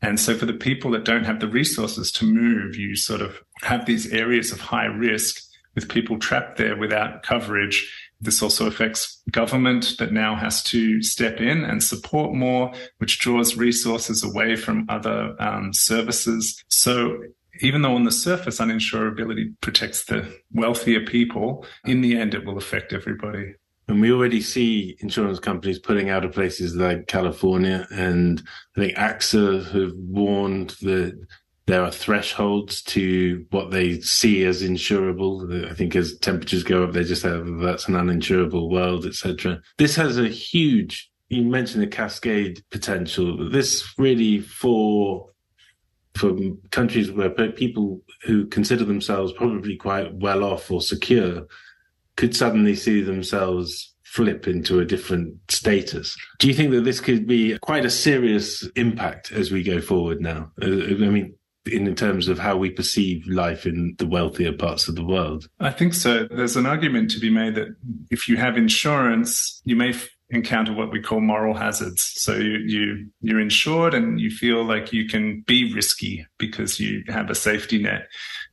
And so, for the people that don't have the resources to move, you sort of have these areas of high risk with people trapped there without coverage this also affects government that now has to step in and support more, which draws resources away from other um, services. So even though on the surface uninsurability protects the wealthier people, in the end it will affect everybody. And we already see insurance companies pulling out of places like California, and I think AXA have warned that there are thresholds to what they see as insurable. I think as temperatures go up, they just have that's an uninsurable world, etc. This has a huge. You mentioned the cascade potential. This really for for countries where people who consider themselves probably quite well off or secure could suddenly see themselves flip into a different status. Do you think that this could be quite a serious impact as we go forward now? I mean, in terms of how we perceive life in the wealthier parts of the world? I think so. There's an argument to be made that if you have insurance, you may f- encounter what we call moral hazards. So you, you you're insured and you feel like you can be risky because you have a safety net.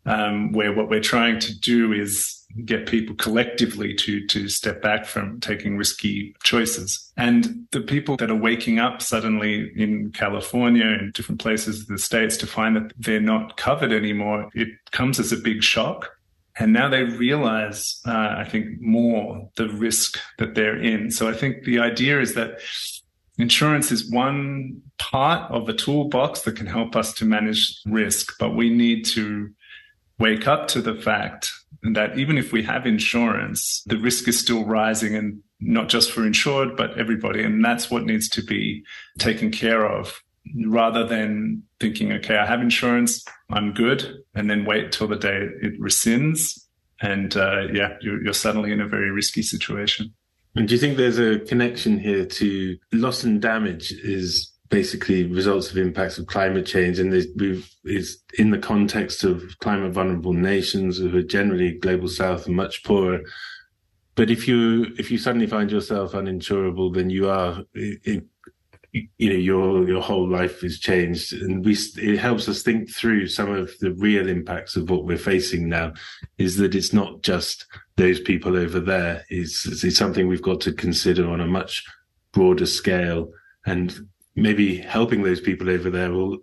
Um, where what we're trying to do is get people collectively to to step back from taking risky choices. And the people that are waking up suddenly in California and different places of the states to find that they're not covered anymore, it comes as a big shock. And now they realize, uh, I think, more the risk that they're in. So I think the idea is that insurance is one part of a toolbox that can help us to manage risk, but we need to wake up to the fact that even if we have insurance, the risk is still rising and not just for insured, but everybody. And that's what needs to be taken care of rather than thinking, okay, I have insurance, I'm good, and then wait till the day it rescinds. And uh, yeah, you're, you're suddenly in a very risky situation. And do you think there's a connection here to loss and damage is basically results of impacts of climate change and is in the context of climate vulnerable nations who are generally global south and much poorer. But if you if you suddenly find yourself uninsurable then you are it, you know your your whole life is changed. And we it helps us think through some of the real impacts of what we're facing now is that it's not just those people over there. It's, it's something we've got to consider on a much broader scale. And maybe helping those people over there will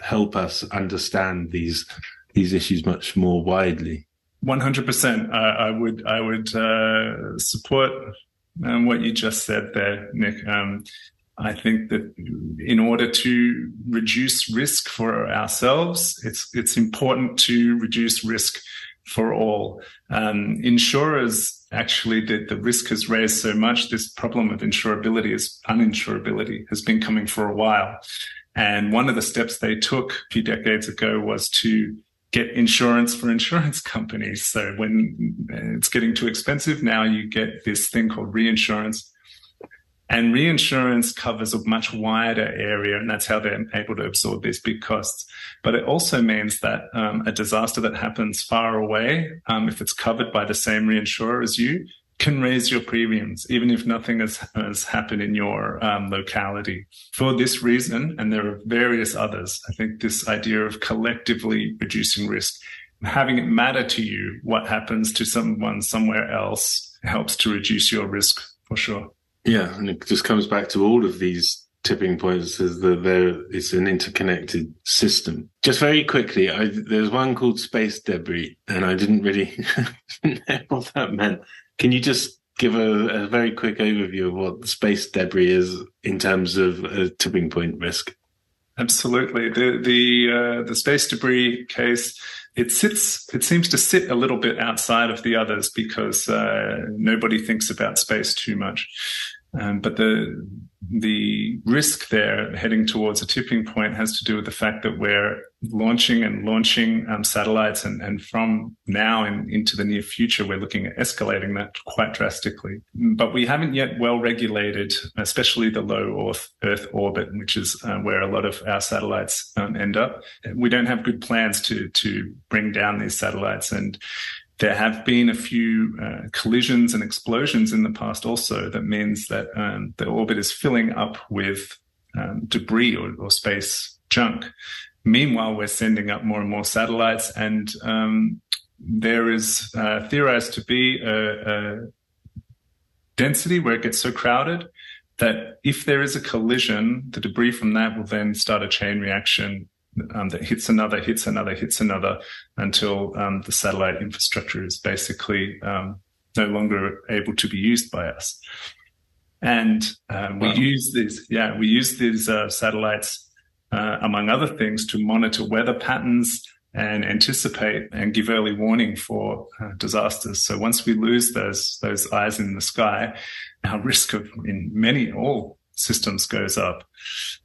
help us understand these these issues much more widely. One hundred percent. I would I would uh, support um, what you just said there, Nick. Um, I think that in order to reduce risk for ourselves, it's it's important to reduce risk for all. Um, insurers actually the, the risk has raised so much. This problem of insurability is uninsurability has been coming for a while. And one of the steps they took a few decades ago was to get insurance for insurance *laughs* companies. So when it's getting too expensive, now you get this thing called reinsurance. And reinsurance covers a much wider area, and that's how they're able to absorb these big costs. But it also means that um, a disaster that happens far away, um, if it's covered by the same reinsurer as you, can raise your premiums, even if nothing has, has happened in your um, locality. For this reason, and there are various others, I think this idea of collectively reducing risk, having it matter to you what happens to someone somewhere else helps to reduce your risk for sure. Yeah, and it just comes back to all of these tipping points is that there is an interconnected system. Just very quickly, I, there's one called space debris, and I didn't really *laughs* know what that meant. Can you just give a, a, very quick overview of what space debris is in terms of a tipping point risk? Absolutely. The the uh, the space debris case it sits it seems to sit a little bit outside of the others because uh, nobody thinks about space too much. Um, but the the risk there heading towards a tipping point has to do with the fact that we're launching and launching um, satellites, and, and from now and into the near future, we're looking at escalating that quite drastically. But we haven't yet well regulated, especially the low Earth, Earth orbit, which is uh, where a lot of our satellites um, end up. We don't have good plans to to bring down these satellites, and there have been a few uh, collisions and explosions in the past also that means that um, the orbit is filling up with um, debris or, or, space junk. Meanwhile, we're sending up more and more satellites, and um, there is uh, theorized to be a, a density where it gets so crowded that if there is a collision, the debris from that will then start a chain reaction um, that hits another, hits another, hits another until um, the satellite infrastructure is basically um, no longer able to be used by us. And um, we use these, yeah, we use these uh, satellites, uh, among other things, to monitor weather patterns and anticipate and give early warning for uh, disasters. So once we lose those those eyes in the sky, our risk of in many all systems goes up.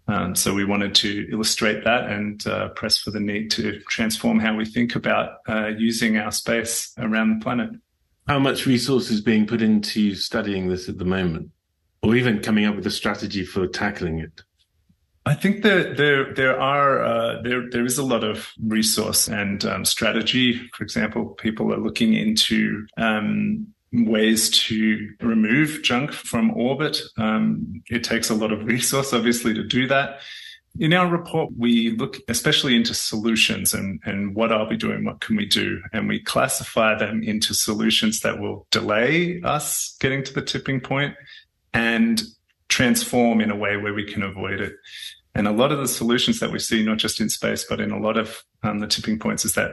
Um, so we wanted to illustrate that and uh, press for the need to transform how we think about uh, using our space around the planet. How much resource is being put into studying this at the moment, or even coming up with a strategy for tackling it? I think that there there are uh, there there is a lot of resource and um, strategy. For example, people are looking into um, ways to remove junk from orbit. Um, it takes a lot of resource, obviously, to do that. In our report, we look especially into solutions and, and what are we doing? What can we do? And we classify them into solutions that will delay us getting to the tipping point and transform in a way where we can avoid it. And a lot of the solutions that we see, not just in space, but in a lot of um, the tipping points, is that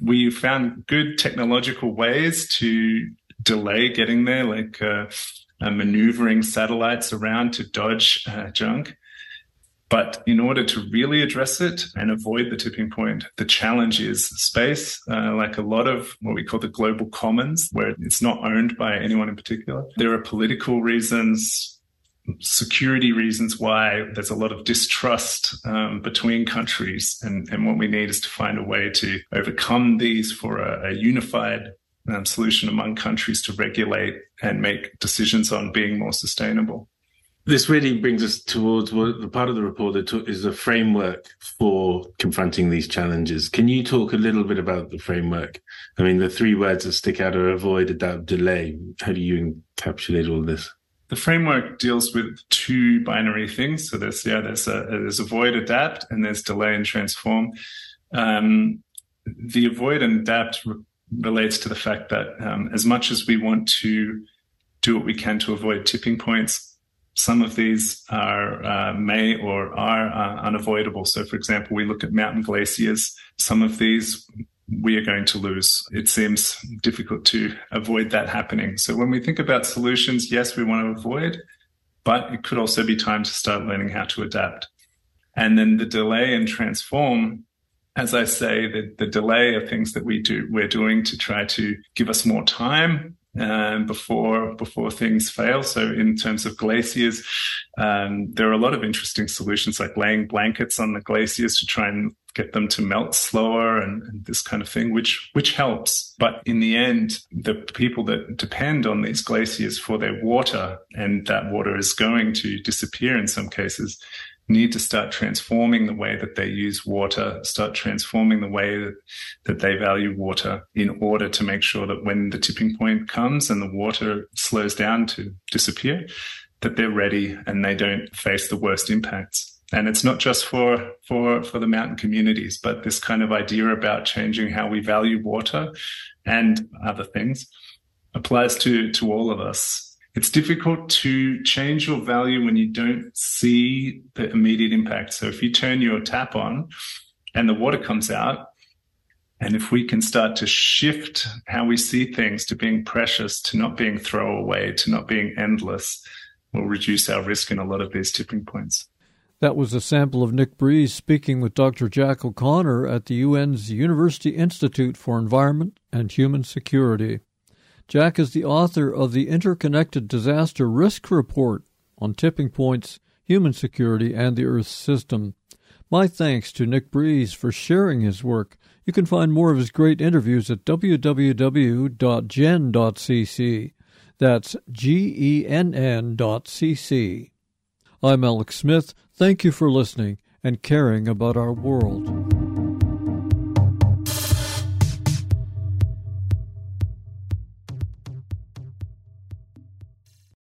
we found good technological ways to delay getting there, like uh, uh, maneuvering satellites around to dodge uh, junk. But in order to really address it and avoid the tipping point, the challenge is space, uh, like a lot of what we call the global commons, where it's not owned by anyone in particular. There are political reasons, security reasons why there's a lot of distrust um, between countries. And, and what we need is to find a way to overcome these for a, a unified um, solution among countries to regulate and make decisions on being more sustainable. This really brings us towards what the part of the report that is a framework for confronting these challenges. Can you talk a little bit about the framework? I mean, the three words that stick out are avoid, adapt, delay. How do you encapsulate all this? The framework deals with two binary things. So there's yeah, there's a, there's avoid, adapt, and there's delay and transform. Um, the avoid and adapt re- relates to the fact that um, as much as we want to do what we can to avoid tipping points, some of these are uh, may or are uh, unavoidable. So, for example, we look at mountain glaciers. Some of these we are going to lose. It seems difficult to avoid that happening. So when we think about solutions, yes, we want to avoid, but it could also be time to start learning how to adapt. And then the delay and transform, as I say, the, the delay of things that we do, we're doing to try to give us more time um, before before things fail. So in terms of glaciers, um, there are a lot of interesting solutions like laying blankets on the glaciers to try and get them to melt slower and, and, this kind of thing, which which helps. But in the end, the people that depend on these glaciers for their water, and that water is going to disappear in some cases, need to start transforming the way that they use water, start transforming the way that, that they value water in order to make sure that when the tipping point comes and the water slows down to disappear, that they're ready and they don't face the worst impacts. And it's not just for for for the mountain communities but this kind of idea about changing how we value water and other things applies to to all of us it's difficult to change your value when you don't see the immediate impact so if you turn your tap on and the water comes out and if we can start to shift how we see things to being precious to not being throwaway to not being endless we'll reduce our risk in a lot of these tipping points That was a sample of Nick Breeze speaking with Dr. Jack O'Connor at the UN's University Institute for Environment and Human Security. Jack is the author of the Interconnected Disaster Risk Report on tipping points, human security, and the Earth system. My thanks to Nick Breeze for sharing his work. You can find more of his great interviews at www.genn.cc. That's G E N N dot C-C. I'm Alex Smith. Thank you for listening and caring about our world.